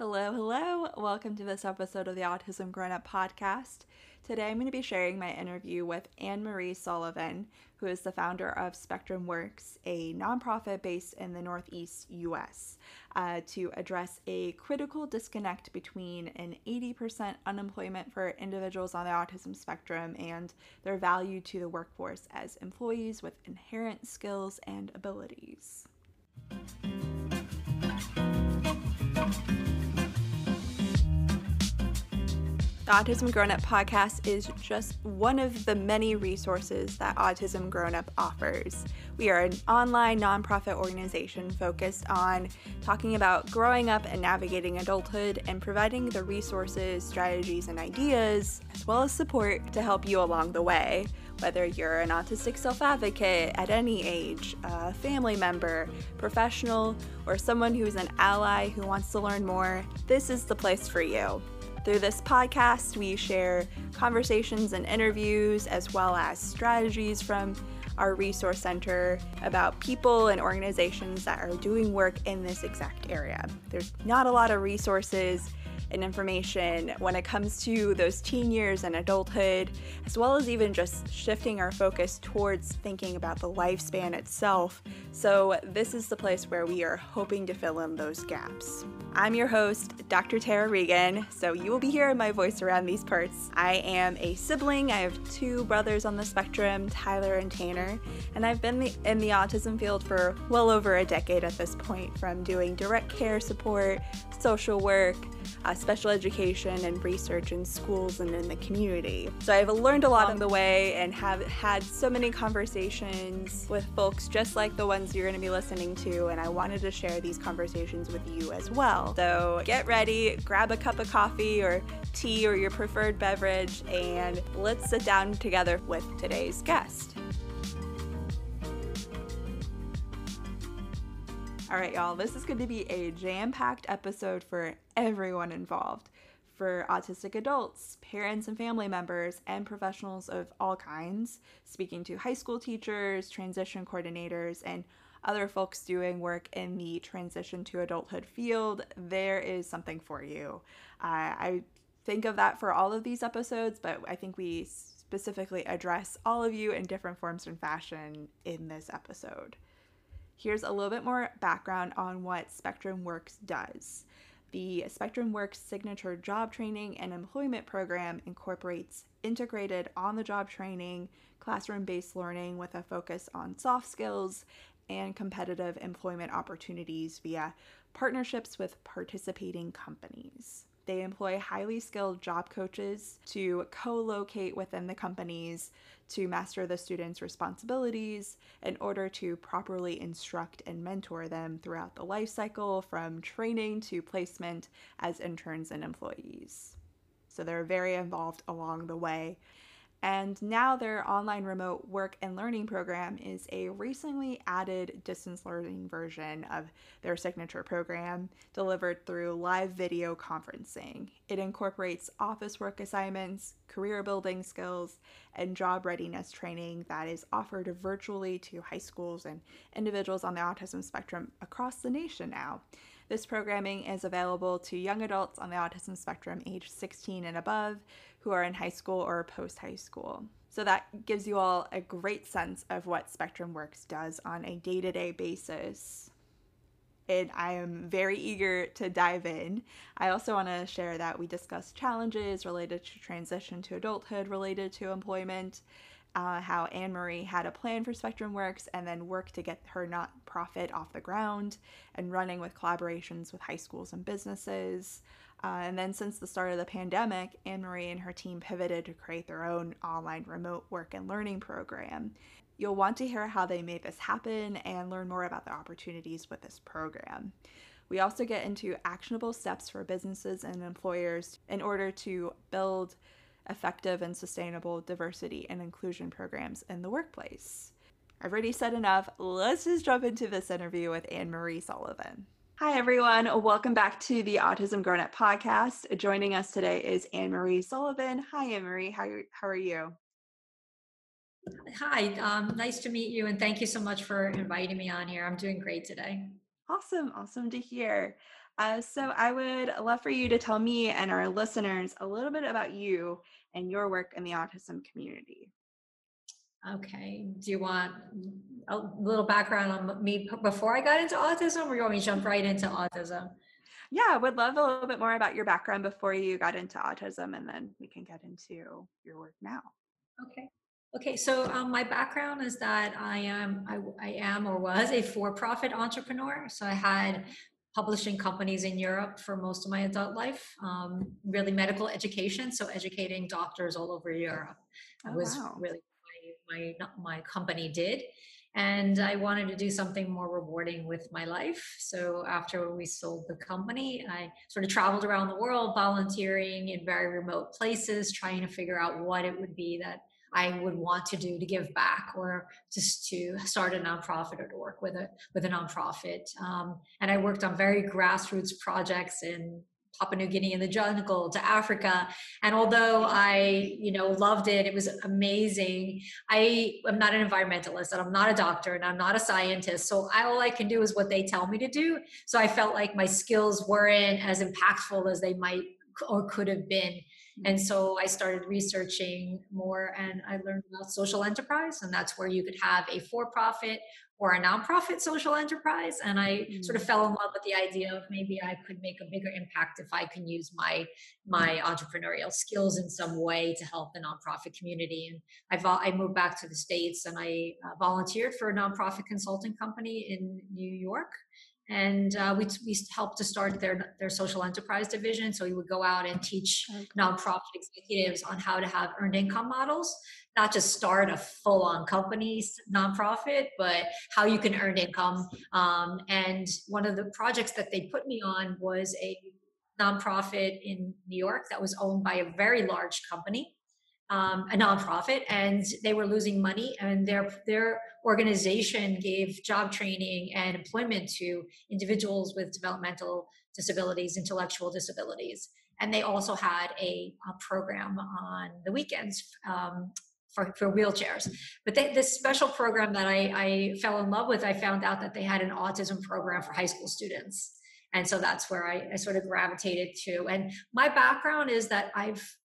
Hello, hello. Welcome to this episode of the Autism Grown Up podcast. Today I'm going to be sharing my interview with Ann Marie Sullivan, who is the founder of Spectrum Works, a nonprofit based in the Northeast US, uh, to address a critical disconnect between an 80% unemployment for individuals on the autism spectrum and their value to the workforce as employees with inherent skills and abilities. The Autism Grown Up podcast is just one of the many resources that Autism Grown Up offers. We are an online nonprofit organization focused on talking about growing up and navigating adulthood and providing the resources, strategies, and ideas, as well as support to help you along the way. Whether you're an autistic self advocate at any age, a family member, professional, or someone who's an ally who wants to learn more, this is the place for you. Through this podcast, we share conversations and interviews, as well as strategies from our resource center about people and organizations that are doing work in this exact area. There's not a lot of resources and information when it comes to those teen years and adulthood, as well as even just shifting our focus towards thinking about the lifespan itself. So, this is the place where we are hoping to fill in those gaps. I'm your host, Dr. Tara Regan, so you will be hearing my voice around these parts. I am a sibling. I have two brothers on the spectrum, Tyler and Tanner, and I've been in the autism field for well over a decade at this point, from doing direct care support, social work, uh, special education and research in schools and in the community. So I've learned a lot on the way and have had so many conversations with folks just like the ones you're going to be listening to, and I wanted to share these conversations with you as well. So get ready, grab a cup of coffee or tea or your preferred beverage, and let's sit down together with today's guest. All right, y'all, this is going to be a jam packed episode for everyone involved for autistic adults, parents and family members, and professionals of all kinds, speaking to high school teachers, transition coordinators, and other folks doing work in the transition to adulthood field. There is something for you. Uh, I think of that for all of these episodes, but I think we specifically address all of you in different forms and fashion in this episode. Here's a little bit more background on what Spectrum Works does. The Spectrum Works signature job training and employment program incorporates integrated on the job training, classroom based learning with a focus on soft skills and competitive employment opportunities via partnerships with participating companies. They employ highly skilled job coaches to co locate within the companies to master the students' responsibilities in order to properly instruct and mentor them throughout the life cycle from training to placement as interns and employees. So they're very involved along the way and now their online remote work and learning program is a recently added distance learning version of their signature program delivered through live video conferencing. It incorporates office work assignments, career building skills, and job readiness training that is offered virtually to high schools and individuals on the autism spectrum across the nation now. This programming is available to young adults on the autism spectrum age 16 and above who are in high school or post high school. So that gives you all a great sense of what Spectrum Works does on a day to day basis. And I am very eager to dive in. I also want to share that we discuss challenges related to transition to adulthood, related to employment, uh, how Ann Marie had a plan for Spectrum Works and then worked to get her nonprofit off the ground and running with collaborations with high schools and businesses. Uh, and then since the start of the pandemic, Ann Marie and her team pivoted to create their own online remote work and learning program. You'll want to hear how they made this happen and learn more about the opportunities with this program. We also get into actionable steps for businesses and employers in order to build effective and sustainable diversity and inclusion programs in the workplace. I've already said enough. Let's just jump into this interview with Ann Marie Sullivan. Hi, everyone. Welcome back to the Autism Grown Up podcast. Joining us today is Ann Marie Sullivan. Hi, Ann Marie. How, how are you? Hi, um, nice to meet you, and thank you so much for inviting me on here. I'm doing great today. Awesome. Awesome to hear. Uh, so I would love for you to tell me and our listeners a little bit about you and your work in the autism community. Okay. Do you want a little background on me before I got into autism, or you want me to jump right into autism? Yeah, I would love a little bit more about your background before you got into autism, and then we can get into your work now. Okay. Okay, so um, my background is that I am I, I am or was a for-profit entrepreneur. So I had publishing companies in Europe for most of my adult life. Um, really medical education, so educating doctors all over Europe oh, was wow. really my my company did and I wanted to do something more rewarding with my life. So after we sold the company, I sort of traveled around the world volunteering in very remote places, trying to figure out what it would be that I would want to do to give back or just to start a nonprofit or to work with a with a nonprofit. Um, and I worked on very grassroots projects in Papua New Guinea in the jungle to Africa. And although I, you know, loved it, it was amazing. I am not an environmentalist and I'm not a doctor and I'm not a scientist. So all I can do is what they tell me to do. So I felt like my skills weren't as impactful as they might or could have been. And so I started researching more and I learned about social enterprise. And that's where you could have a for profit or a nonprofit social enterprise. And I mm-hmm. sort of mm. fell in love with the idea of maybe I could make a bigger impact if I can use my my entrepreneurial skills in some way to help the nonprofit community. And I, I moved back to the States and I uh, volunteered for a nonprofit consulting company in New York and uh, we, we helped to start their their social enterprise division. So we would go out and teach okay. nonprofit executives on how to have earned income models, not just start a full on company nonprofit, but how you can earn income. Um, and one of the projects that they put me on was a nonprofit in New York that was owned by a very large company um, a nonprofit, and they were losing money. And their their organization gave job training and employment to individuals with developmental disabilities, intellectual disabilities, and they also had a, a program on the weekends. Um, for, for wheelchairs. But they, this special program that I, I fell in love with, I found out that they had an autism program for high school students. And so that's where I, I sort of gravitated to. And my background is that I've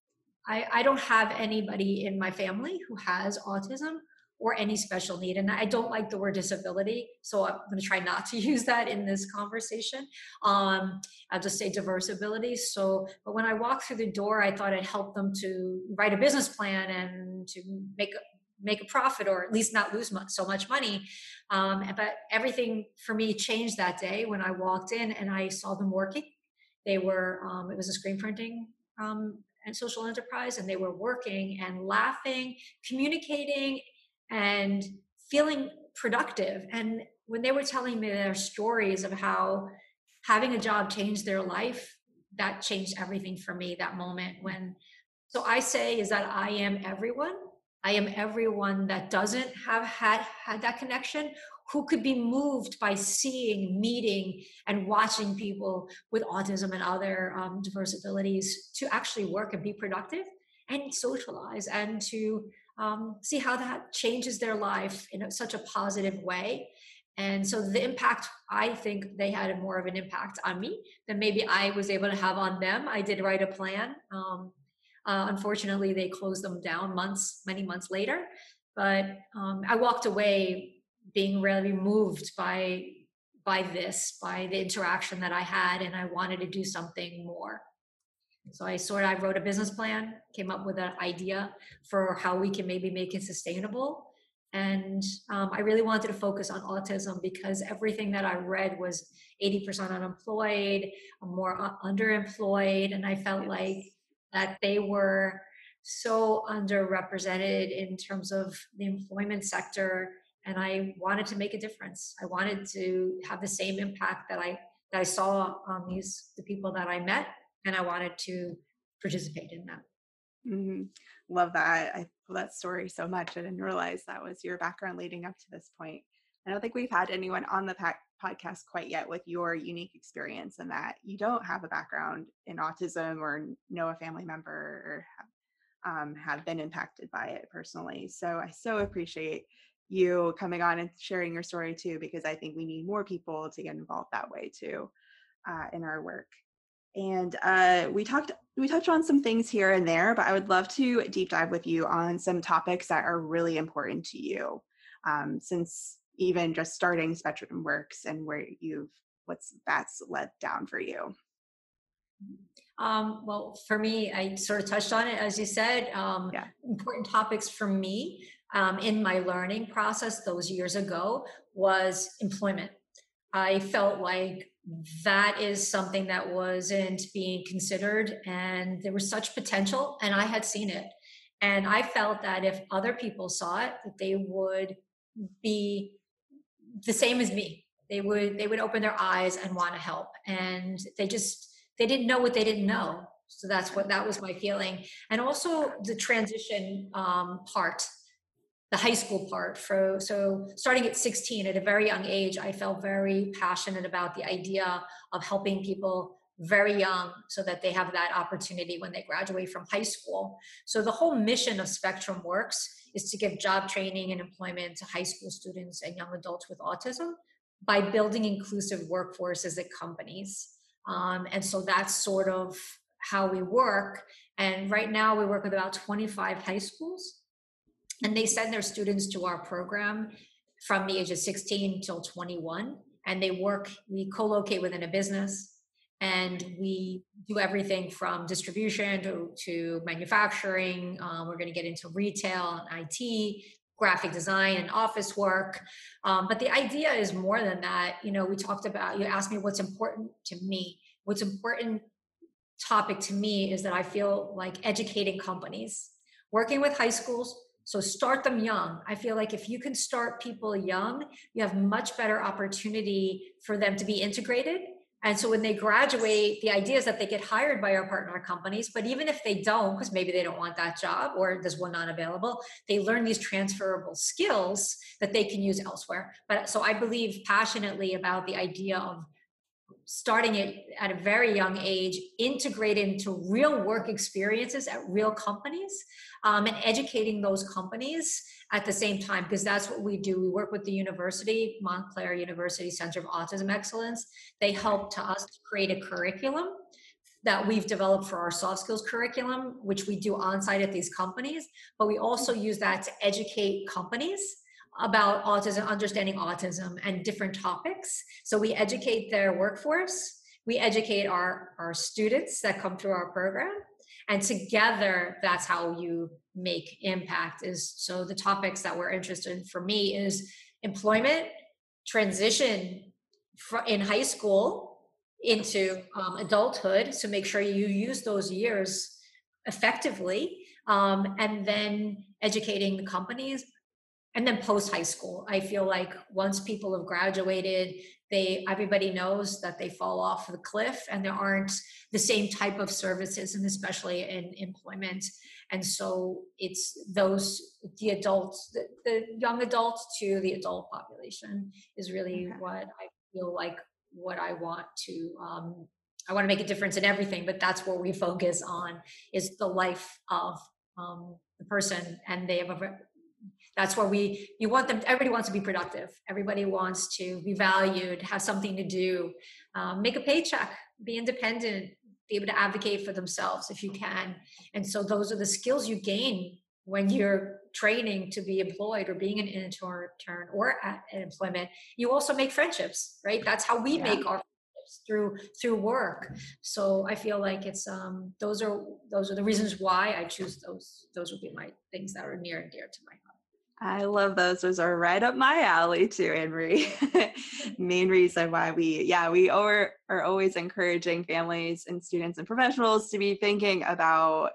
I, I don't have anybody in my family who has autism or any special need. And I don't like the word disability, so I'm going to try not to use that in this conversation. Um, I'll just say diverse abilities. So, but when I walked through the door, I thought I'd help them to write a business plan and to make a, make a profit or at least not lose so much money. Um, but everything for me changed that day when I walked in and I saw them working. They were, um, it was a screen printing um, and social enterprise and they were working and laughing communicating and feeling productive. And when they were telling me their stories of how having a job changed their life that changed everything for me that moment when so i say is that i am everyone. I am everyone that doesn't have had had that connection who could be moved by seeing, meeting, and watching people with autism and other um, diverse abilities to actually work and be productive and socialize and to um, see how that changes their life in such a positive way. And so the impact, I think they had more of an impact on me than maybe I was able to have on them. I did write a plan. Um, uh, unfortunately, they closed them down months, many months later. But um, I walked away being really moved by by this by the interaction that i had and i wanted to do something more. So i sort of i wrote a business plan came up with an idea for how we can maybe make it sustainable. And um, i really wanted to focus on autism because everything that i read was 80% unemployed more underemployed and i felt like that they were so underrepresented in terms of the employment sector and I wanted to make a difference. I wanted to have the same impact that I that I saw on these the people that I met, and I wanted to participate in that. Mm-hmm. Love that. I love that story so much. I didn't realize that was your background leading up to this point. I don't think we've had anyone on the podcast quite yet with your unique experience and that you don't have a background in autism or know a family member or have, um, have been impacted by it personally. So I so appreciate you coming on and sharing your story too, because I think we need more people to get involved that way too. uh, in our work. And uh, we talked we touched on some things here and there, but I would love to deep dive with you on some topics that are really important to you. Um, since even just starting Spectrum Works and where you've what's that's led down for you. Um, well, for me, I sort of touched on it as you said. Um, yeah. Important topics for me um, in my learning process those years ago was employment. I felt like that is something that wasn't being considered, and there was such potential, and I had seen it. And I felt that if other people saw it, that they would be the same as me. They would they would open their eyes and want to help, and they just they didn't know what they didn't know so that's what that was my feeling and also the transition um, part the high school part. For so starting at 16 at a very young age i felt very passionate about the idea of helping people very young so that they have that opportunity when they graduate from high school. So the whole mission of spectrum works is to give job training and employment to high school students and young adults with autism by building inclusive workforces at companies. Um, and so that's sort of how we work. And right now we work with about 25 high schools and they send their students to our program from the age of 16 till 21 and they work we co-locate within a business and we do everything from distribution to, to manufacturing um, we're going to get into retail and it graphic design and office work. Um, but the idea is more than that. You know, we talked about, you asked me what's important to me. What's important topic to me is that I feel like educating companies, working with high schools. So start them young. I feel like if you can start people young, you have much better opportunity for them to be integrated and so when they graduate, the idea is that they get hired by our partner companies. But even if they don't, because maybe they don't want that job or there's one not available, they learn these transferable skills that they can use elsewhere. But so I believe passionately about the idea of starting it at a very young age, integrate into real work experiences at real companies, um, and educating those companies at the same time, because that's what we do. We work with the university, Montclair University Center of Autism Excellence. They help to us create a curriculum that we've developed for our soft skills curriculum, which we do on site at these companies, but we also use that to educate companies about autism, understanding autism and different topics. So we educate their workforce, we educate our, our students that come through our program. And together, that's how you make impact. Is so the topics that we're interested in for me is employment, transition in high school into um, adulthood. So make sure you use those years effectively, um, and then educating the companies and then post high school i feel like once people have graduated they everybody knows that they fall off the cliff and there aren't the same type of services and especially in employment and so it's those the adults the, the young adults to the adult population is really okay. what i feel like what i want to um, i want to make a difference in everything but that's where we focus on is the life of um, the person and they have a that's where we you want them everybody wants to be productive. Everybody wants to be valued have something to do. Um, make a paycheck be independent be able to advocate for themselves if you can. And so those are the skills you gain when you're training to be employed or being an intern or at employment. You also make friendships right? That's how we yeah. make our through through work. So i feel like it's um those are those are the reasons why i choose those those would be my things that are near and dear to my heart I love those. Those are right up my alley too, Ann-Marie. Main reason why we, yeah, we are, are always encouraging families and students and professionals to be thinking about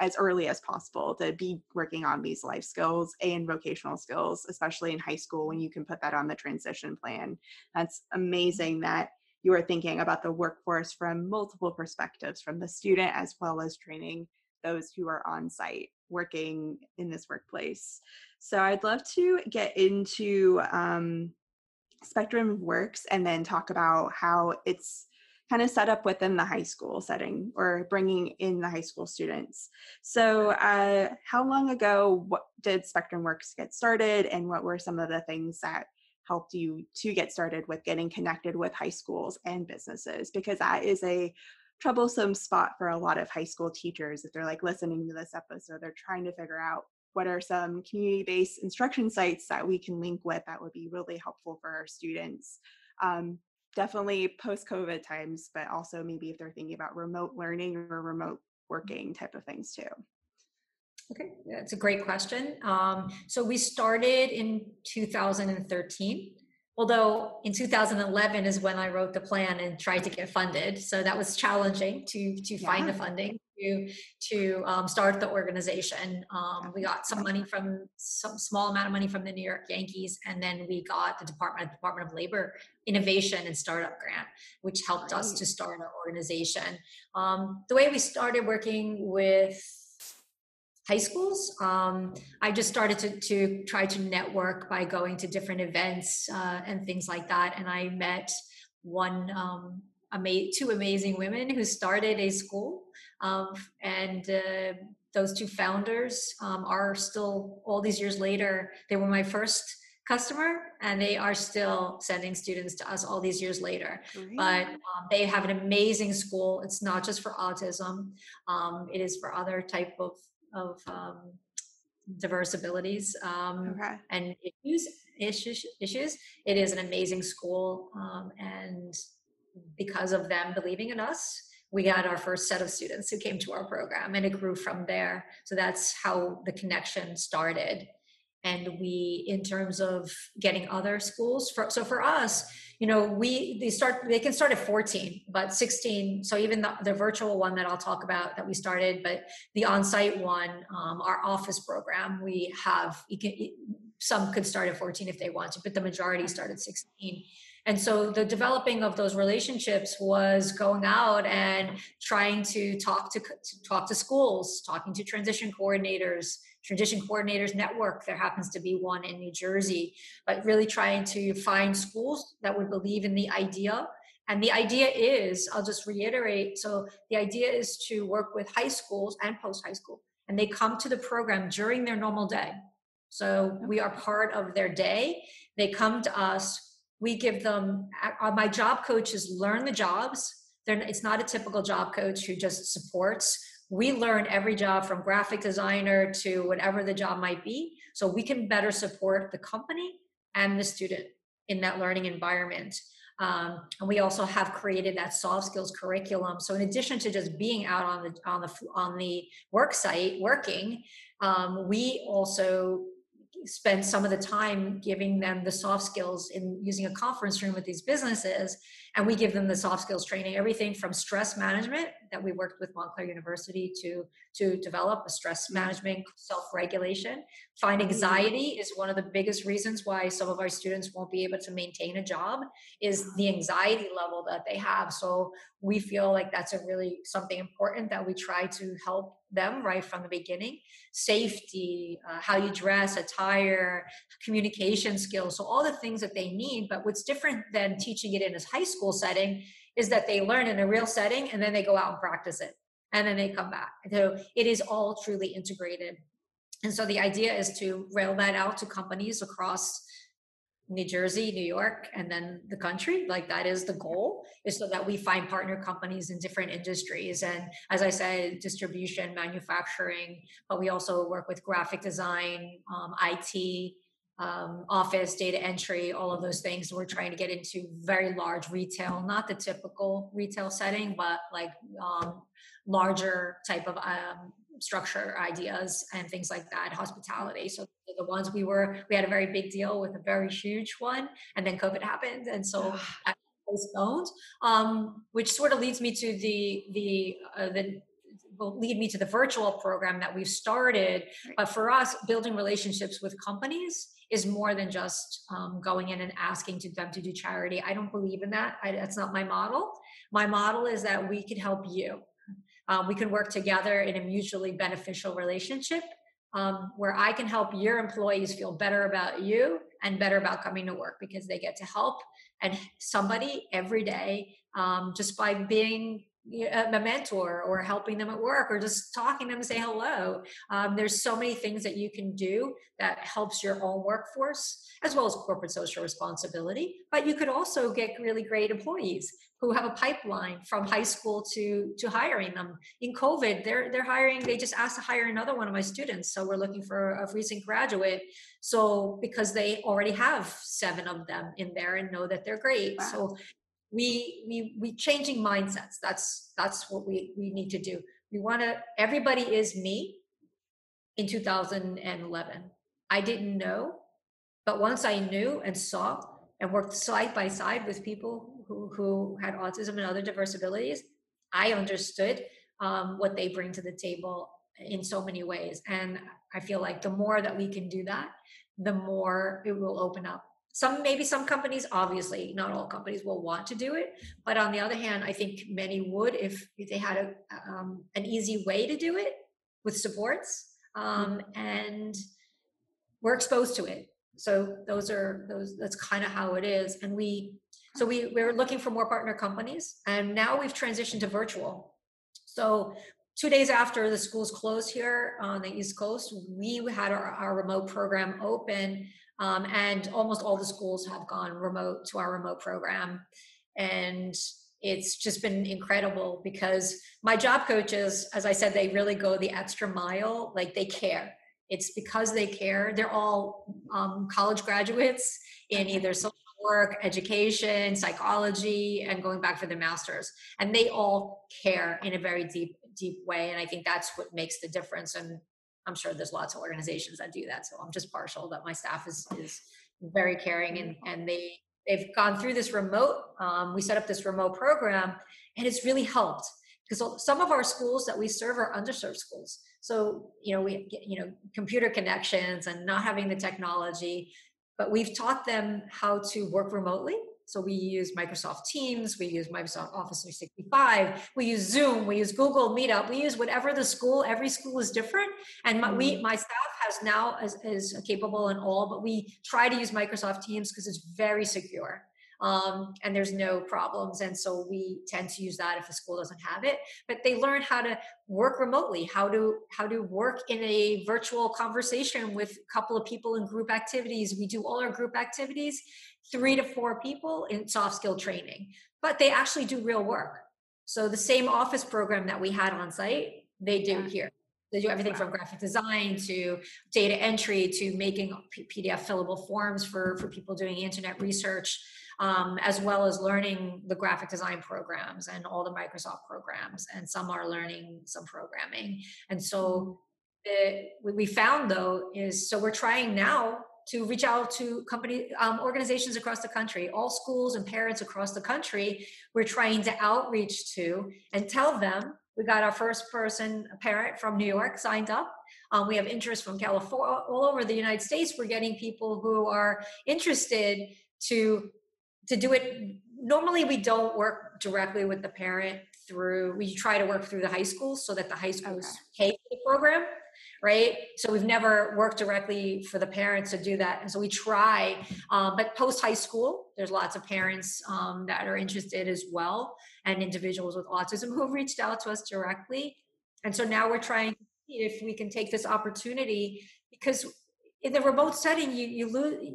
as early as possible to be working on these life skills and vocational skills, especially in high school when you can put that on the transition plan. That's mm-hmm. amazing that you are thinking about the workforce from multiple perspectives, from the student as well as training those who are on site working in this workplace. So I'd love to get into um, Spectrum Works and then talk about how it's kind of set up within the high school setting or bringing in the high school students. So, uh, how long ago what did Spectrum Works get started, and what were some of the things that helped you to get started with getting connected with high schools and businesses because that is a troublesome spot for a lot of high school teachers if they're like listening to this episode they're trying to figure out what are some community-based instruction sites that we can link with that would be really helpful for our students um, definitely post-covid times but also maybe if they're thinking about remote learning or remote working type of things too Okay, that's a great question. Um, so we started in 2013, although in 2011 is when I wrote the plan and tried to get funded. So that was challenging to to yeah. find the funding to to um, start the organization. Um, we got some money from some small amount of money from the New York Yankees, and then we got the Department Department of Labor Innovation and Startup Grant, which helped us to start our organization. Um, the way we started working with high schools. Um, I just started to, to try to network by going to different events uh, and things like that. And I met one, um, ama- two amazing women who started a school. Um, and uh, those two founders um, are still, all these years later, they were my first customer and they are still sending students to us all these years later but um, they have an amazing school it's not just for autism um, it is for other type of of um, diverse abilities um, okay. and issues, issues. Issues. It is an amazing school, um, and because of them believing in us, we got our first set of students who came to our program, and it grew from there. So that's how the connection started. And we, in terms of getting other schools, for, so for us, you know we they start they can start at 14 but 16 so even the, the virtual one that i'll talk about that we started but the on-site one um, our office program we have you can some could start at 14 if they want to but the majority start at 16 and so the developing of those relationships was going out and trying to talk to, to talk to schools talking to transition coordinators transition coordinators network. There happens to be one in new jersey but really trying to find schools that would believe in the idea. And the idea is i'll just reiterate so the idea is to work with high schools and post high school and they come to the program during their normal day. So we are part of their day. They come to us. We give them uh, my job coaches learn the jobs. They're, it's not a typical job coach who just supports we learn every job from graphic designer to whatever the job might be so we can better support the company and the student in that learning environment. Um, and we also have created that soft skills curriculum. So in addition to just being out on the on the on the work site working um, we also spend some of the time giving them the soft skills in using a conference room with these businesses and we give them the soft skills training everything from stress management that we worked with montclair university to to develop a stress management self-regulation. Find anxiety is one of the biggest reasons why some of our students won't be able to maintain a job is the anxiety level that they have. So we feel like that's a really something important that we try to help them right from the beginning. Safety uh, how you dress attire communication skills. So all the things that they need. But what's different than teaching it in a high school setting is that they learn in a real setting and then they go out and practice it. And then they come back. So it is all truly integrated. And so the idea is to rail that out to companies across New Jersey, New York, and then the country. Like that is the goal, is so that we find partner companies in different industries. And as I said, distribution, manufacturing, but we also work with graphic design, um, IT, um, office, data entry, all of those things. We're trying to get into very large retail, not the typical retail setting, but like um, larger type of um, structure ideas and things like that hospitality. So the ones we were we had a very big deal with a very huge one and then covid happened and so postponed um, which sort of leads me to the the uh, the will lead me to the virtual program that we've started. But for us building relationships with companies is more than just um, going in and asking to them to do charity. I don't believe in that. I, that's not my model. My model is that we could help you um, we can work together in a mutually beneficial relationship um, where I can help your employees feel better about you and better about coming to work because they get to help and somebody every day um, just by being a mentor or helping them at work or just talking to them say hello. Um, there's so many things that you can do that helps your own workforce as well as corporate social responsibility. But you could also get really great employees who have a pipeline from high school to to hiring them. In COVID, they're they're hiring. They just asked to hire another one of my students, so we're looking for a recent graduate. So because they already have seven of them in there and know that they're great, wow. so we we we changing mindsets. That's that's what we we need to do. We want to. Everybody is me. In 2011, I didn't know, but once I knew and saw and worked side by side with people who, who had autism and other diverse abilities, I understood um, what they bring to the table in so many ways. And I feel like the more that we can do that, the more it will open up. Some maybe some companies, obviously, not all companies will want to do it, but on the other hand, I think many would if, if they had a um, an easy way to do it with supports, um, mm-hmm. and we're exposed to it. So those are those. That's kind of how it is, and we so we, we're looking for more partner companies. And now we've transitioned to virtual. So two days after the schools closed here on the East Coast, we had our, our remote program open. Um, and almost all the schools have gone remote to our remote program. And it's just been incredible because my job coaches, as I said, they really go the extra mile, like they care. It's because they care. They're all um, college graduates in either social work, education, psychology, and going back for their masters. And they all care in a very deep, deep way. And I think that's what makes the difference. And I'm sure there's lots of organizations that do that. So I'm just partial that my staff is is very caring and and they they've gone through this remote. Um, we set up this remote program, and it's really helped because some of our schools that we serve are underserved schools. So you know we you know computer connections and not having the technology but we've taught them how to work remotely. So we use Microsoft Teams, we use Microsoft Office 365, we use Zoom, we use Google Meetup, we use whatever the school. Every school is different, and my, we mm-hmm. my staff has now is, is capable in all, but we try to use Microsoft Teams because it's very secure um, and there's no problems. And so we tend to use that if the school doesn't have it. But they learn how to work remotely, how to how to work in a virtual conversation with a couple of people in group activities. We do all our group activities, three to four people in soft skill training, but they actually do real work. So the same office program that we had on site, they do yeah. here. They do everything wow. from graphic design to data entry to making PDF fillable forms for, for people doing internet research um, as well as learning the graphic design programs and all the Microsoft programs. And some are learning some programming. And so we found though is so we're trying now to reach out to company um, organizations across the country all schools and parents across the country we're trying to outreach to and tell them we got our first person a parent from new york signed up um, we have interest from california all over the united states we're getting people who are interested to to do it. Normally we don't work directly with the parent through we try to work through the high school so that the high schools okay. pay for the program right? So we've never worked directly for the parents to do that and so we try um, but post high school there's lots of parents um, that are interested as well and individuals with autism who have reached out to us directly. And so now we're trying to see if we can take this opportunity because in the remote setting you you lose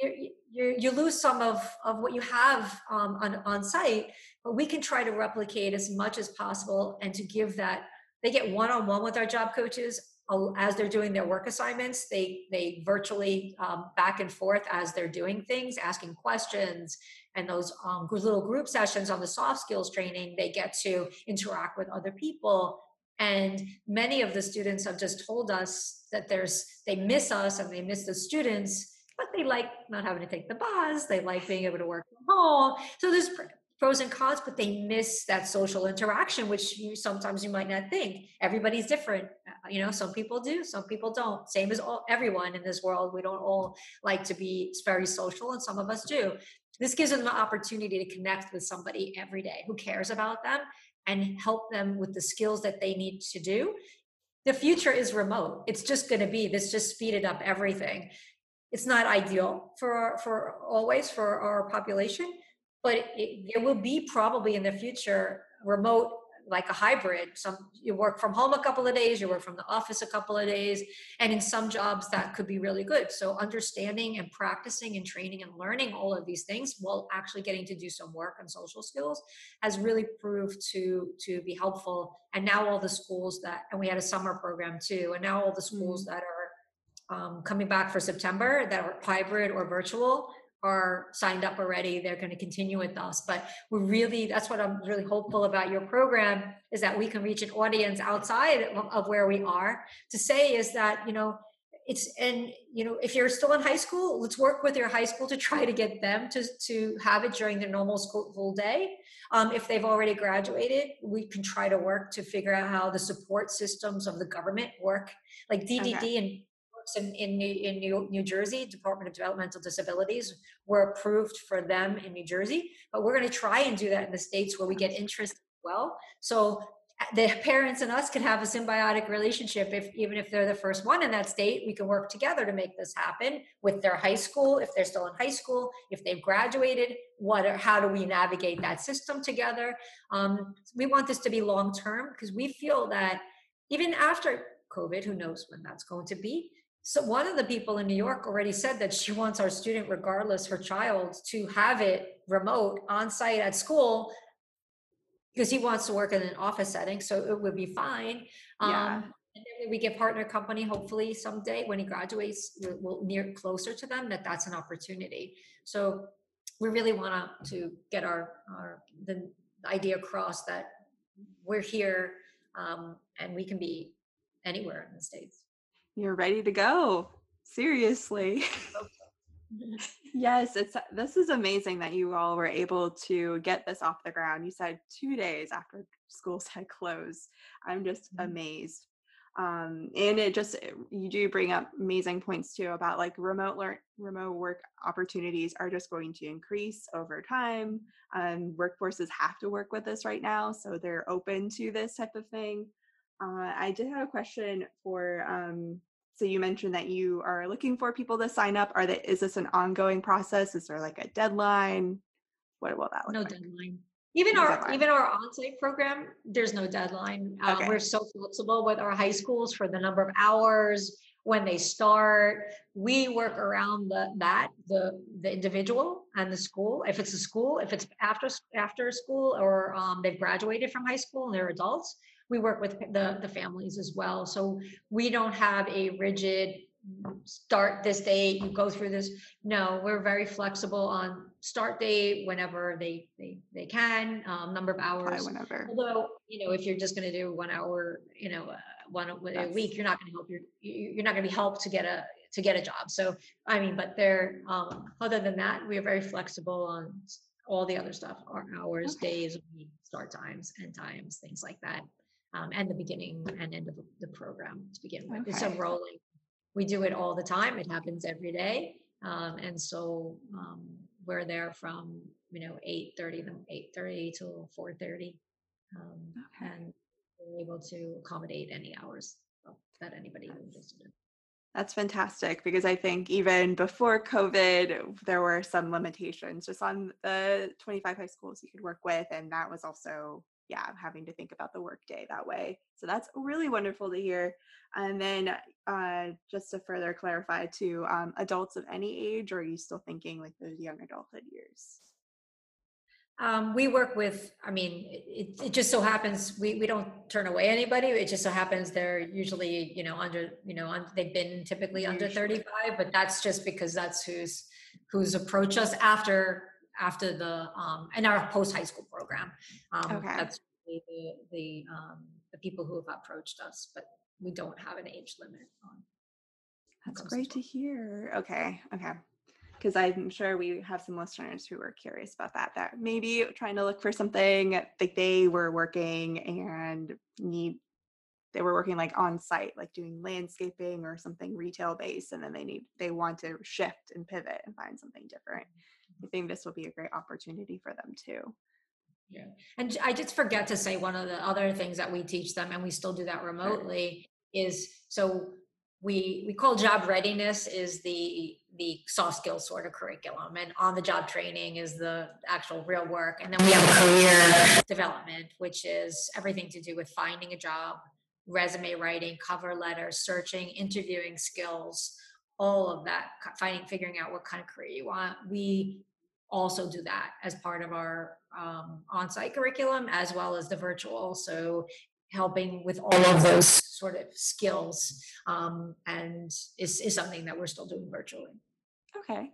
you, you, you lose some of, of what you have um, on, on site, but we can try to replicate as much as possible and to give that, they get one-on-one with our job coaches as they're doing their work assignments they they virtually um, back and forth as they're doing things asking questions and those um, little group sessions on the soft skills training they get to interact with other people. And many of the students have just told us that there's they miss us and they miss the students but they like not having to take the bus. They like being able to work from home. So there's pros and cons, but they miss that social interaction, which you sometimes you might not think. Everybody's different. Uh, you know, some people do, some people don't. Same as all, everyone in this world. We don't all like to be very social, and some of us do. This gives them an opportunity to connect with somebody every day who cares about them and help them with the skills that they need to do. The future is remote. It's just going to be this just speeded up everything it's not ideal for for always for our population but it, there will be probably in the future remote like a hybrid. Some you work from home a couple of days you work from the office a couple of days and in some jobs that could be really good. So understanding and practicing and training and learning all of these things while actually getting to do some work on social skills has really proved to to be helpful. And now all the schools that and we had a summer program too and now all the schools mm-hmm. that are um, coming back for september that are hybrid or virtual are signed up already. They're going to continue with us. But we're really that's what i'm really hopeful about your program is that we can reach an audience outside of where we are to say is that you know it's and you know if you're still in high school let's work with your high school to try to get them to to have it during their normal school full day. Um, if they've already graduated we can try to work to figure out how the support systems of the government work. Like ddd okay. and in, in, New, in New, New Jersey, Department of Developmental Disabilities, were approved for them in New Jersey. But we're going to try and do that in the states where we get interest as well. So the parents and us can have a symbiotic relationship if even if they're the first one in that state we can work together to make this happen with their high school if they're still in high school if they've graduated what or how do we navigate that system together um, we want this to be long term because we feel that even after covid who knows when that's going to be so one of the people in New York already said that she wants our student, regardless her child, to have it remote on site at school because he wants to work in an office setting. So it would be fine. Yeah. Um, and then we get partner company, hopefully someday when he graduates, we'll, we'll near closer to them that that's an opportunity. So we really want to get our, our the idea across that we're here um, and we can be anywhere in the States. You're ready to go. Seriously. yes, it's this is amazing that you all were able to get this off the ground. You said 2 days after schools had closed. I'm just mm-hmm. amazed. Um, and it just eh, you do bring up amazing points too about like remote learn remote work opportunities are just going to increase over time um, workforces have to work with this right now so they're open to this type of thing uh, I did have a question for. Um, so you mentioned that you are looking for people to sign up. Are they? Is this an ongoing process? Is there like a deadline? What will that look no like? deadline. Even no our deadline. even our onsite program, there's no deadline. Um, okay. we're so flexible with our high schools for the number of hours when they start. We work around the that the the individual and the school. If it's a school, if it's after after school or um, they've graduated from high school and they're adults, we work with the, the families as well. So we don't have a rigid start this date, you go through this. No, we're very flexible on start date whenever they they, they can, um, number of hours. whenever. Although, you know, if you're just going to do one hour, you know, uh, one a week, you're not going to help your, you're not going to be helped to get a, to get a job. So, I mean, but they're, um, other than that, we are very flexible on all the other stuff, our hours, okay. days, start times, end times, things like that um, and the beginning and end of the program to begin with. Okay. It's a rolling. We do it all the time. It happens every day, um, and so um, we're there from you know eight thirty to eight thirty till four thirty, um, okay. and we're able to accommodate any hours that anybody is interested in. That's fantastic because I think even before COVID, there were some limitations just on the 25 high schools you could work with. And that was also yeah, having to think about the workday that way. So that's really wonderful to hear. And then uh, just to further clarify to um, adults of any age, or are you still thinking like those young adulthood years? Um, we work with, I mean, it, it just so happens we, we don't turn away anybody. It just so happens they're usually, you know, under, you know, un, they've been typically under 35, but that's just because that's who's, who's approached us after after the um, in our post high school program. Um, okay. That's the the um, the people who have approached us, but we don't have an age limit on. That's great to, to hear. Okay, okay. Because I'm sure we have some listeners who are curious about that. That maybe trying to look for something like they were working and need they were working like on site like doing landscaping or something retail based and then they need they want to shift and pivot and find something different I think this will be a great opportunity for them too. Yeah. And I just forget to say one of the other things that we teach them, and we still do that remotely, is so we we call job readiness is the the soft skills sort of curriculum and on the job training is the actual real work and then we have career development which is everything to do with finding a job resume writing cover letters searching interviewing skills all of that finding figuring out what kind of career you want. We also do that as part of our um, on-site curriculum as well as the virtual so helping with all of those sort of skills um, and is, is something that we're still doing virtually. Okay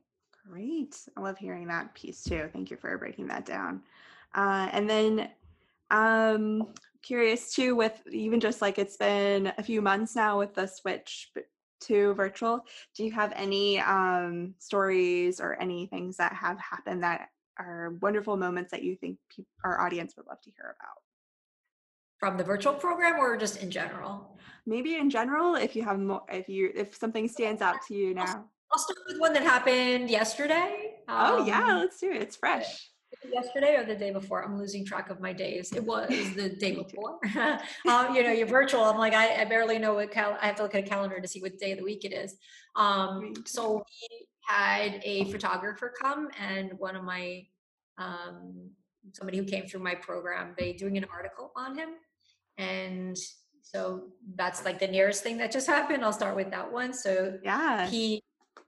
great. I love hearing that piece too. Thank you for breaking that down. Uh, and then um curious too with even just like it's been a few months now with the switch to virtual. Do you have any um stories or any things that have happened that are wonderful moments that you think pe- our audience would love to hear about? From the virtual program or just in general? Maybe in general if you have more if you if something stands out to you now. I'll start with one that happened yesterday. Um, oh yeah um, let's do it. It's fresh yesterday or the day before? I'm losing track of my days. It was the day before. Um, you know you're virtual. I'm like I, I, barely know what cal- i have to look at a calendar to see what day of the week it is. Um, so we had a photographer come and one of my um, somebody who came through my program they doing an article on him. And so that's like the nearest thing that just happened. I'll start with that one. So yeah. he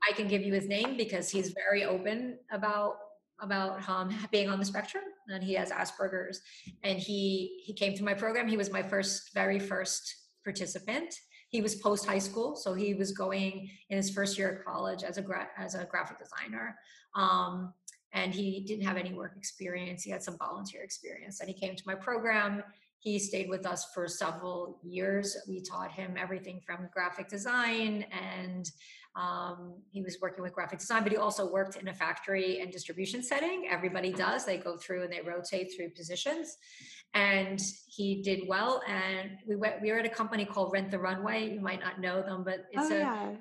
i can give you his name because he's very open about about um, being on the spectrum and he has asperger's and he he came to my program. He was my first very first participant. He was post high school so he was going in his first year of college as a gra- as a graphic designer. Um, and he didn't have any work experience. He had some volunteer experience. And he came to my program. He stayed with us for several years. We taught him everything from graphic design and um, he was working with graphic design, but he also worked in a factory and distribution setting. Everybody does. They go through and they rotate through positions. And he did well. And we went, we were at a company called Rent the Runway. You might not know them, but it's oh, a yeah.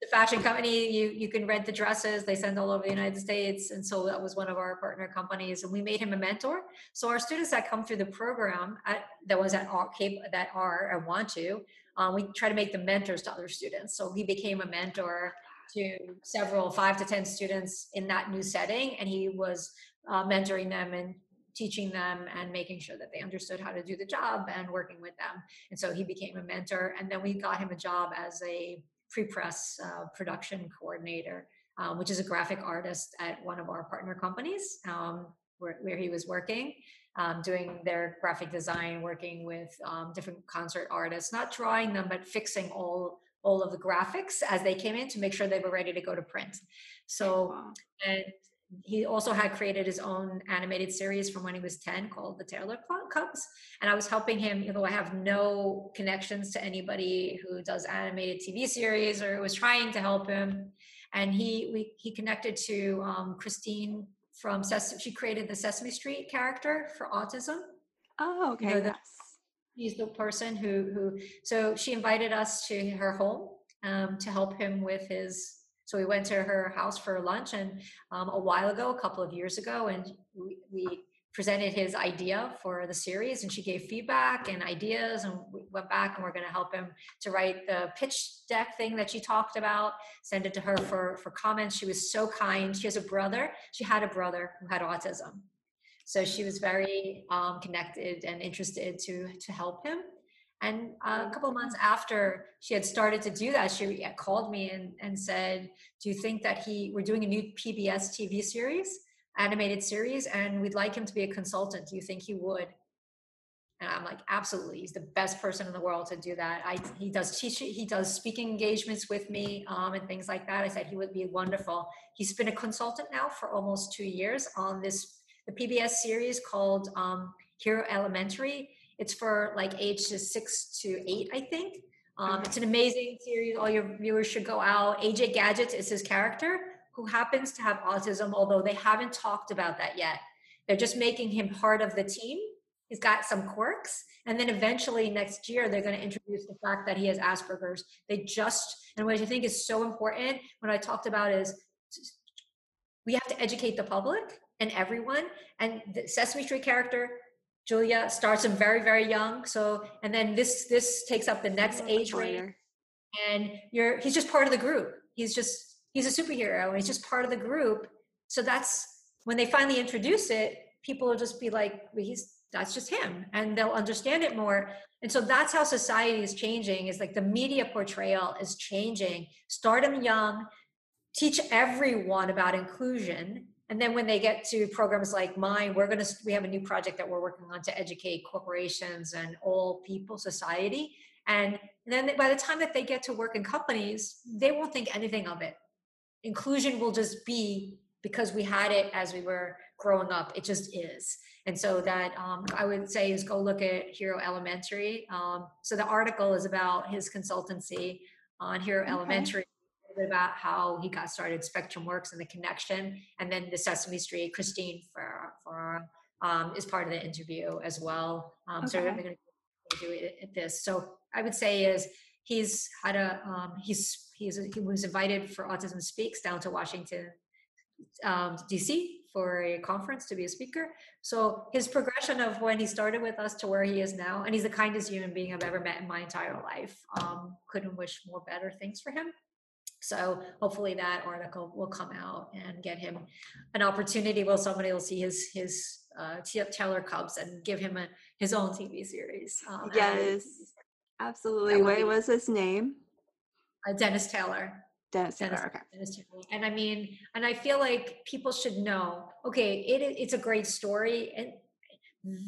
The fashion company. You you can rent the dresses. They send all over the United States. And so that was one of our partner companies. And we made him a mentor. So our students that come through the program at, that was at R, that are and want to um, we try to make them mentors to other students. So he became a mentor to several five to 10 students in that new setting. And he was uh, mentoring them and teaching them and making sure that they understood how to do the job and working with them. And so he became a mentor. And then we got him a job as a pre-press uh, production coordinator, um, which is a graphic artist at one of our partner companies um, where, where he was working um, doing their graphic design, working with um, different concert artists, not drawing them, but fixing all all of the graphics as they came in to make sure they were ready to go to print. So, and he also had created his own animated series from when he was 10 called the Taylor Cubs. And I was helping him, know, I have no connections to anybody who does animated TV series or was trying to help him. And he we, he connected to um, Christine from Sesame. She created the Sesame Street character for autism. Oh, okay. You know, the. He's the person who who. So she invited us to her home um, to help him with his. So we went to her house for lunch, and um, a while ago, a couple of years ago, and we, we presented his idea for the series and she gave feedback and ideas and we went back and we're going to help him to write the pitch deck thing that she talked about send it to her for for comments. She was so kind. She has a brother. She had a brother who had autism. So she was very um, connected and interested to to help him and uh, a couple of months after she had started to do that she called me and, and said do you think that he we're doing a new pbs tv series animated series and we'd like him to be a consultant. Do you think he would? And I'm like, absolutely. He's the best person in the world to do that. I, he does teach, he does speaking engagements with me um, and things like that. I said he would be wonderful. He's been a consultant now for almost two years on this, the PBS series called um, Hero Elementary. It's for like ages six to eight, I think. Um, it's an amazing series. All your viewers should go out. AJ Gadgets is his character who happens to have autism, although they haven't talked about that yet. They're just making him part of the team. He's got some quirks. And then eventually next year, they're going to introduce the fact that he has Asperger's. They just, and what I think is so important, when I talked about is we have to educate the public and everyone. And the Sesame Street character, Julia, starts him very, very young. So, and then this this takes up the next age range. and you're he's just part of the group. He's just he's a superhero and he's just part of the group. So that's when they finally introduce it people will just be like well, he's that's just him. And they'll understand it more. And so that's how society is changing is like the media portrayal is changing. Start them young teach everyone about inclusion and then when they get to programs like mine we're going to we have a new project that we're working on to educate corporations and all people society. And then by the time that they get to work in companies they won't think anything of it. Inclusion will just be because we had it as we were growing up. It just is. And so that um, i would say is go look at hero elementary. Um, so the article is about his consultancy on hero okay. elementary about how he got started spectrum works and the connection and then the sesame street christine for, for um, is part of the interview as well um, okay. so we're going to do it at this so i would say is he's had a um, he's he's he was invited for autism speaks down to washington um, dc for a conference to be a speaker. So his progression of when he started with us to where he is now, and he's the kindest human being I've ever met in my entire life. Um, couldn't wish more better things for him. So hopefully that article will come out and get him an opportunity. Well, somebody will see his his uh, Taylor Cubs and give him a, his own TV series. Um, yes, absolutely. What was his name? Uh, Dennis Taylor. Dennis Taylor. Okay. Dennis Taylor. And I mean, and I feel like people should know. Okay, it it's a great story, and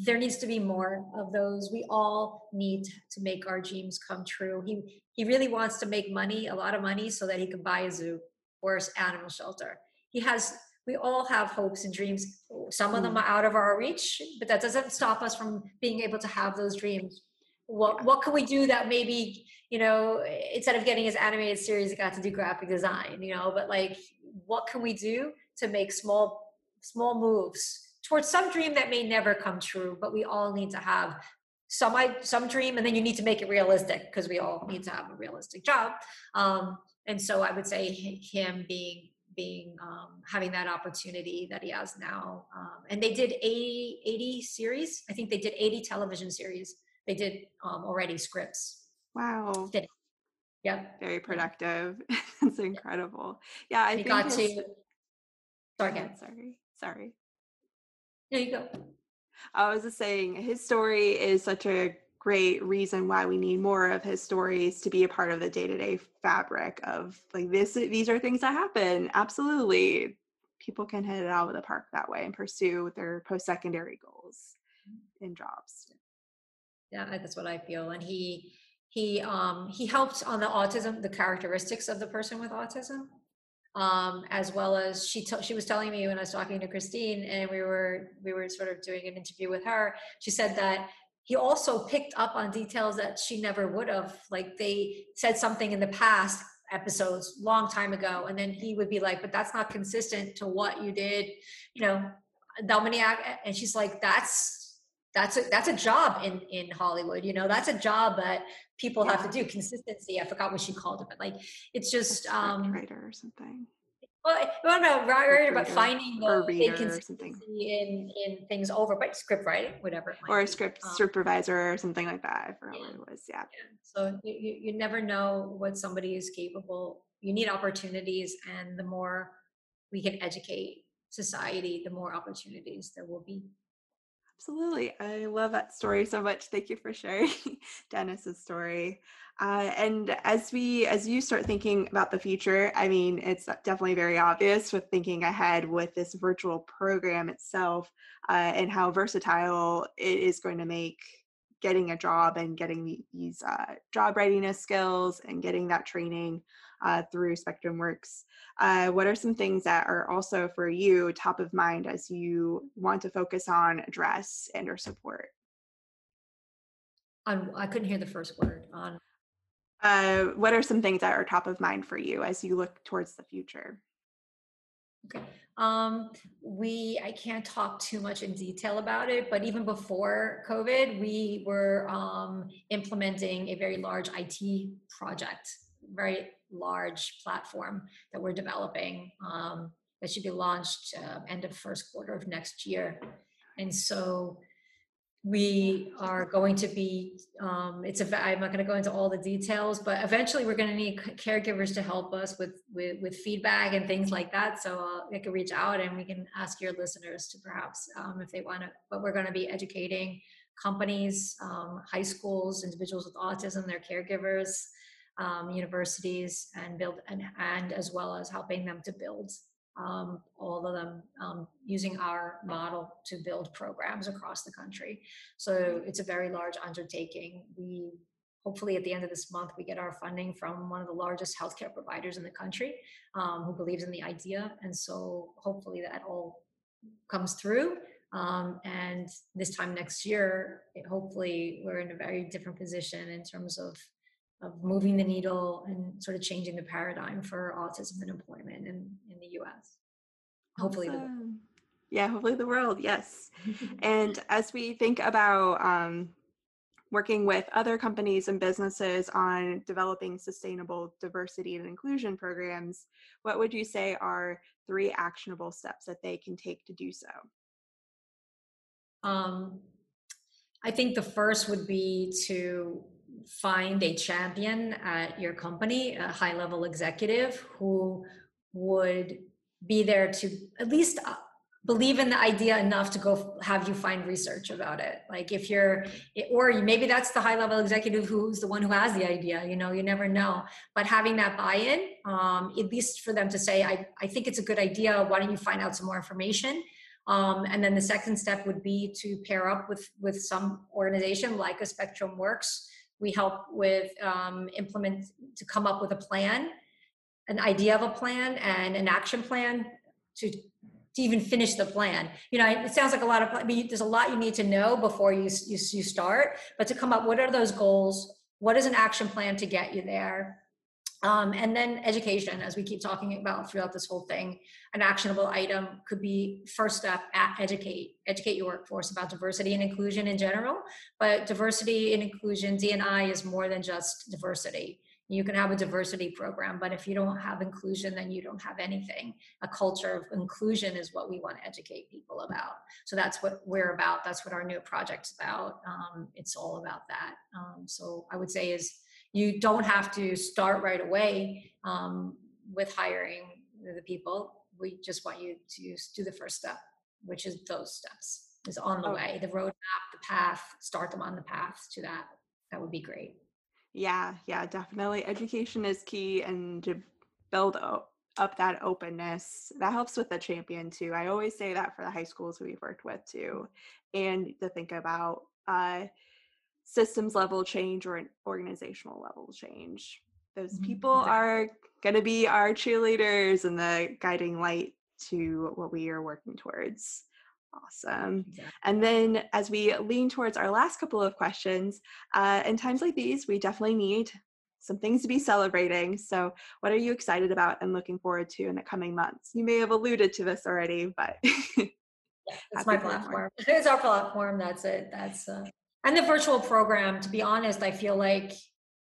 there needs to be more of those. We all need to make our dreams come true. He he really wants to make money, a lot of money, so that he can buy a zoo or animal shelter. He has. We all have hopes and dreams. Some of them mm. are out of our reach, but that doesn't stop us from being able to have those dreams. What what can we do that maybe you know instead of getting his animated series, he got to do graphic design. You know, but like, what can we do to make small small moves towards some dream that may never come true, but we all need to have some I some dream, and then you need to make it realistic because we all need to have a realistic job. Um, and so I would say him being being um, having that opportunity that he has now. Um, and they did 80, 80 series. I think they did 80 television series. They did um, already scripts. Wow. Did. Very productive. It's incredible. Yeah, I got his... to. Sorry, again. Sorry. Sorry. There you go. I was just saying his story is such a great reason why we need more of his stories to be a part of the day-to-day fabric of like this these are things that happen. Absolutely. People can hit it out of the park that way and pursue their post-secondary goals in jobs. Yeah that's what i feel and he he um he helped on the autism the characteristics of the person with autism um, as well as she t- she was telling me when I was talking to Christine and we were we were sort of doing an interview with her. She said that he also picked up on details that she never would have. Like they said something in the past episodes long time ago, and then he would be like, "But that's not consistent to what you did," you know, Dominic. And she's like, "That's." That's a that's a job in in Hollywood, you know. That's a job that people yeah. have to do consistency i forgot what she called it but like it's just um writer or something well, I don't know, writer, but finding the consistency in in things over, but script writing, whatever. or a script um, supervisor or something like that. I forgot yeah. what it was. Yeah. yeah. So you, you never know what somebody is capable. You need opportunities, and the more we can educate society, the more opportunities there will be. Absolutely. I love that story so much. Thank you for sharing Dennis's story. Uh, and as we as you start thinking about the future, I mean, it's definitely very obvious with thinking ahead with this virtual program itself uh, and how versatile it is going to make getting a job and getting these uh, job readiness skills and getting that training uh, through Spectrum Works. Uh, what are some things that are also for you top of mind as you want to focus on address and or support? On, I couldn't hear the first word. On uh, what are some things that are top of mind for you as you look towards the future? Okay. Um, we, I can't talk too much in detail about it, but even before COVID, we were um, implementing a very large IT project, very large platform that we're developing um, that should be launched uh, end of first quarter of next year. And so we are going to be um, it's a i'm not going to go into all the details but eventually we're going to need caregivers to help us with with, with feedback and things like that so uh, they can reach out and we can ask your listeners to perhaps um, if they want to but we're going to be educating companies um, high schools individuals with autism their caregivers um, universities and build and, and as well as helping them to build um, all of them um, using our model to build programs across the country. So it's a very large undertaking. We hopefully at the end of this month we get our funding from one of the largest healthcare providers in the country um, who believes in the idea, and so hopefully that all comes through. Um, and this time next year, it, hopefully we're in a very different position in terms of of moving the needle and sort of changing the paradigm for autism and employment in, in the US. Hopefully, awesome. the yeah, hopefully the world, yes. and as we think about um, working with other companies and businesses on developing sustainable diversity and inclusion programs, what would you say are three actionable steps that they can take to do so? Um, I think the first would be to find a champion at your company, a high level executive who would be there to at least uh, believe in the idea enough to go have you find research about it. Like if you're or maybe that's the high level executive who's the one who has the idea you know you never know. But having that buy-in um, at least for them to say I, I think it's a good idea. Why don't you find out some more information? Um, and then the second step would be to pair up with with some organization like a spectrum works we help with um, implement to come up with a plan, an idea of a plan, and an action plan to to even finish the plan. You know, it sounds like a lot of, I mean, there's a lot you need to know before you, you, you start, but to come up, what are those goals? What is an action plan to get you there? Um, and then education, as we keep talking about throughout this whole thing, an actionable item could be first step at educate, educate your workforce about diversity and inclusion in general. But diversity and inclusion, D&I is more than just diversity. You can have a diversity program, but if you don't have inclusion, then you don't have anything. A culture of inclusion is what we want to educate people about. So that's what we're about. That's what our new project's about. Um, it's all about that. Um, so I would say is you don't have to start right away um, with hiring the people. We just want you to do the first step, which is those steps, is on the way, the roadmap, the path, start them on the path to that. That would be great. Yeah, yeah, definitely. Education is key and to build up up that openness that helps with the champion too i always say that for the high schools we've worked with too and to think about uh systems level change or an organizational level change. Those mm-hmm. people are going to be our cheerleaders and the guiding light to what we are working towards. Awesome. And then as we lean towards our last couple of questions, uh, in times like these, we definitely need some things to be celebrating. So, what are you excited about and looking forward to in the coming months? You may have alluded to this already, but yeah, it's my platform. It's our platform. That's it. That's uh, and the virtual program to be honest i feel like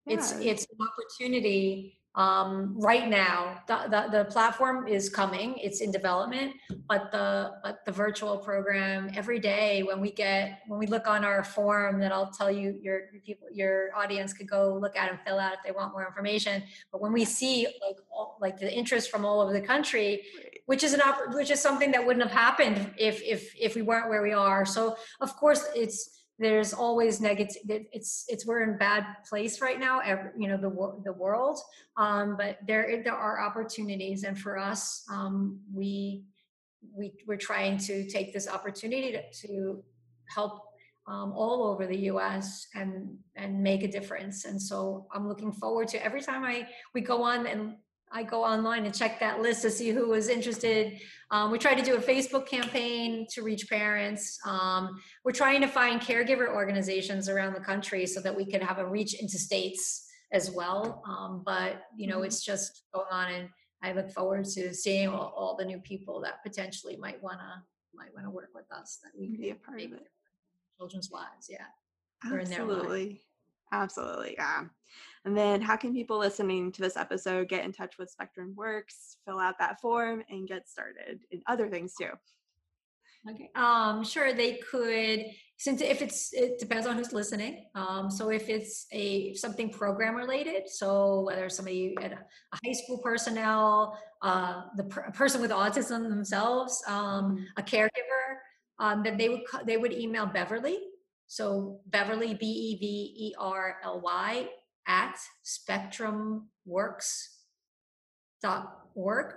yeah. it's it's an opportunity um, right now. The, the, the platform is coming it's in development but the but the virtual program every day when we get when we look on our form that i'll tell you your, your people your audience could go look at and fill out if they want more information. But when we see like all, like the interest from all over the country which is an op- which is something that wouldn't have happened if if if we weren't where we are. So of course it's there's always negative it's it's we're in bad place right now you know the the world. Um, but there there are opportunities and for us um, we we we're trying to take this opportunity to, to help um, all over the US and and make a difference. And so I'm looking forward to every time I we go on and I go online and check that list to see who was interested. Um, we try to do a Facebook campaign to reach parents. Um, we're trying to find caregiver organizations around the country so that we can have a reach into states as well. Um, but you know, mm-hmm. it's just going on, and I look forward to seeing all, all the new people that potentially might wanna might wanna work with us. That we can be a part of it. Children's lives, yeah. Absolutely. Absolutely. Yeah. And then how can people listening to this episode get in touch with Spectrum Works, fill out that form, and get started in other things too? Okay. Um, sure, they could since if it's it depends on who's listening um, so if it's a something program related so whether somebody at a, a high school personnel uh, the per, person with autism themselves um, mm-hmm. a caregiver um, then they would they would email beverly so beverly b-e-v-e-r-l-y at spectrumworks.org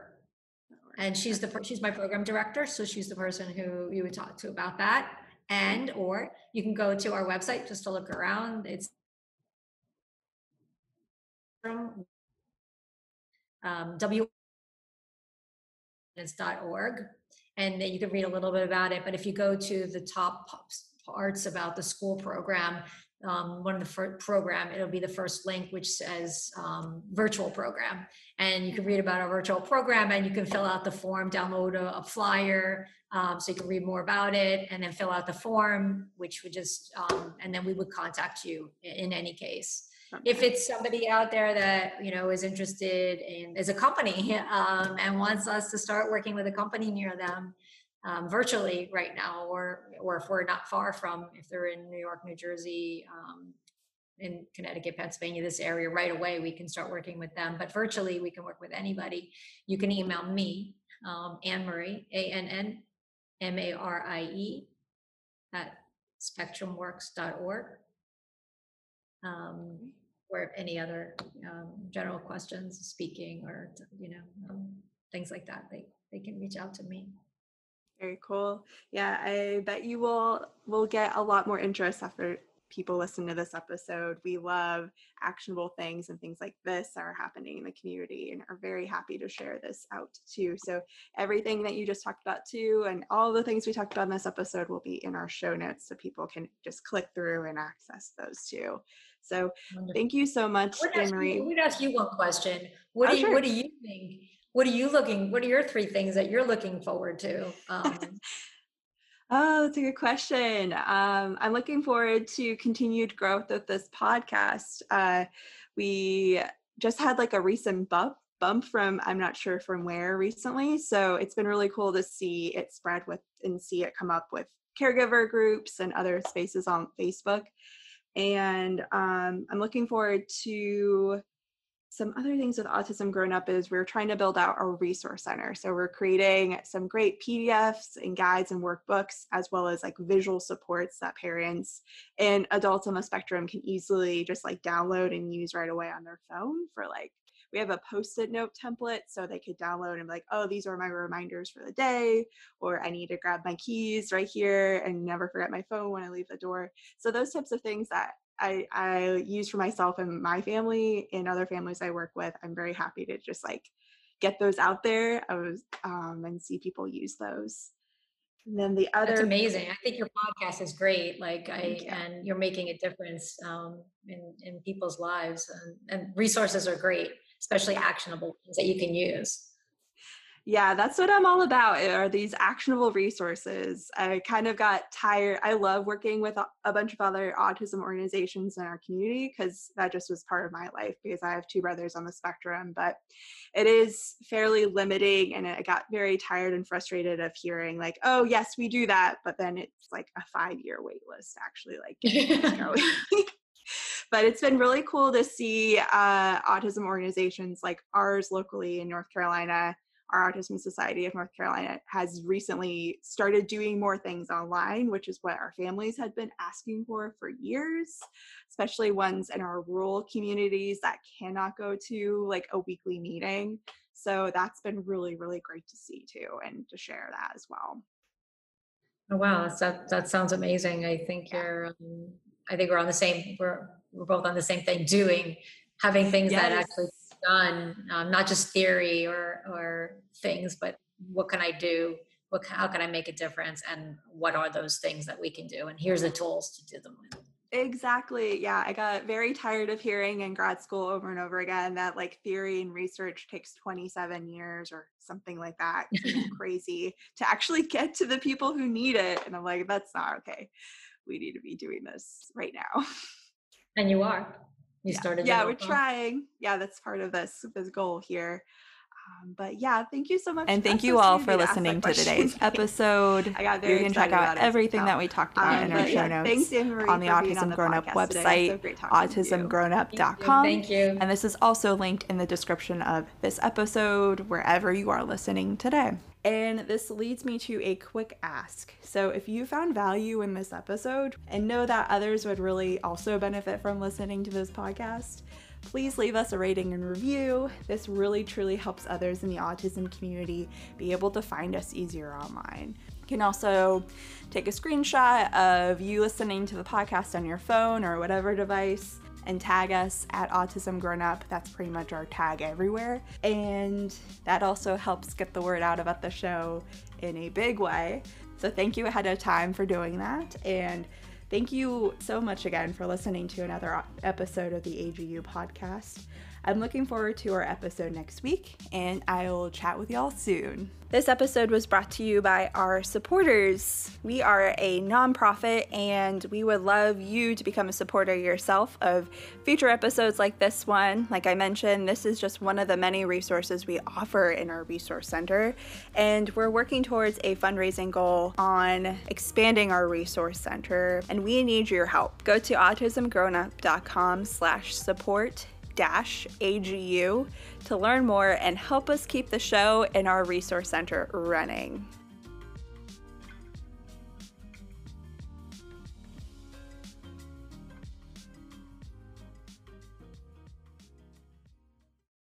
and she's the she's my program director so she's the person who you would talk to about that. And or you can go to our website just to look around. It's um, w org. And then you can read a little bit about it but if you go to the top parts about the school program um, one of the first program it'll be the first link which says um, virtual program. And you can read about our virtual program and you can fill out the form download a, a flyer um, so you can read more about it and then fill out the form which would just um, and then we would contact you in, in any case. If it's somebody out there that you know is interested in is a company um, and wants us to start working with a company near them um, virtually right now, or or if we're not far from, if they're in New York, New Jersey, um, in Connecticut, Pennsylvania, this area right away, we can start working with them. But virtually, we can work with anybody. You can email me, um, Ann Marie, A N N M A R I E, at spectrumworks.org. Um, or any other um, general questions, speaking, or you know, um, things like that, they they can reach out to me. Very cool. Yeah, I bet you will will get a lot more interest after people listen to this episode. We love actionable things and things like this are happening in the community and are very happy to share this out too. So everything that you just talked about too and all the things we talked about in this episode will be in our show notes so people can just click through and access those too. So Wonderful. thank you so much, Ann Marie. We'd ask you one question. What oh, do you sure. what do you think what are you looking what are your three things that you're looking forward to? Um, oh that's a good question. Um, i'm looking forward to continued growth of this podcast. Uh, we just had like a recent bump bump from i'm not sure from where recently so it's been really cool to see it spread with and see it come up with caregiver groups and other spaces on facebook. And um, i'm looking forward to some other things with autism growing up is we're trying to build out our resource center. So we're creating some great PDFs and guides and workbooks, as well as like visual supports that parents and adults on the spectrum can easily just like download and use right away on their phone for like we have a post-it note template so they could download and be like oh these are my reminders for the day or i need to grab my keys right here and never forget my phone when i leave the door so those types of things that I, I use for myself and my family and other families I work with. I'm very happy to just like get those out there was, um, and see people use those. And then the other That's amazing. I think your podcast is great. Like I you. and you're making a difference um, in in people's lives and, and resources are great, especially actionable things that you can use yeah that's what i'm all about eh, are these actionable resources. I kind of got tired i love working with a bunch of other autism organizations in our community because that just was part of my life because i have two brothers on the spectrum but it is fairly limiting and i got very tired and frustrated of hearing like oh yes we do that but then it's like a five year wait list actually like but it's been really cool to see uh, autism organizations like ours locally in north carolina our Autism Society of North Carolina has recently started doing more things online, which is what our families had been asking for for years, especially ones in our rural communities that cannot go to like a weekly meeting. So that's been really, really great to see too, and to share that as well. Oh, wow, that that sounds amazing. I think yeah. you're, um, I think we're on the same. We're we're both on the same thing, doing having things yes. that actually done, um, not just theory or or things, but what can I do? What how can I make a difference? And what are those things that we can do? And here's the tools to do them with. Exactly. Yeah. I got very tired of hearing in grad school over and over again that like theory and research takes 27 years or something like that. crazy to actually get to the people who need it. And I'm like, that's not okay. We need to be doing this right now. And you are. You yeah. started. Yeah, we're trying. Yeah, that's part of this this goal here. Um, but yeah, thank you so much. And thank you all for of to listening to today's episode. I got very you can check out everything so. that we talked about Um, in our but show notes thanks, Ann on the Autism on the Grown Up website, So great talking you. autismgrownup.com. Thank you. And this is also linked in the description of this episode, wherever you are listening today. And this leads me to a quick ask. So, if you found value in this episode and know that others would really also benefit from listening to this podcast, please leave us a rating and review. This really truly helps others in the autism community be able to find us easier online. You can also take a screenshot of you listening to the podcast on your phone or whatever device and tag us at Autism Grown Up. That's pretty much our tag everywhere. And that also helps get the word out about the show in a big way. So thank you ahead of time for doing that. And thank you so much again for listening to another episode of the AGU podcast. I'm looking forward to our episode next week, and I will chat with y'all soon. This episode was brought to you by our supporters. We are a nonprofit, and we would love you to become a supporter yourself of future episodes like this one. Like I mentioned, this is just one of the many resources we offer in our resource center, and we're working towards a fundraising goal on expanding our resource center, and we need your help. Go to autismgrownup.com/support dash AGU to learn more and help us keep the show and our resource center running.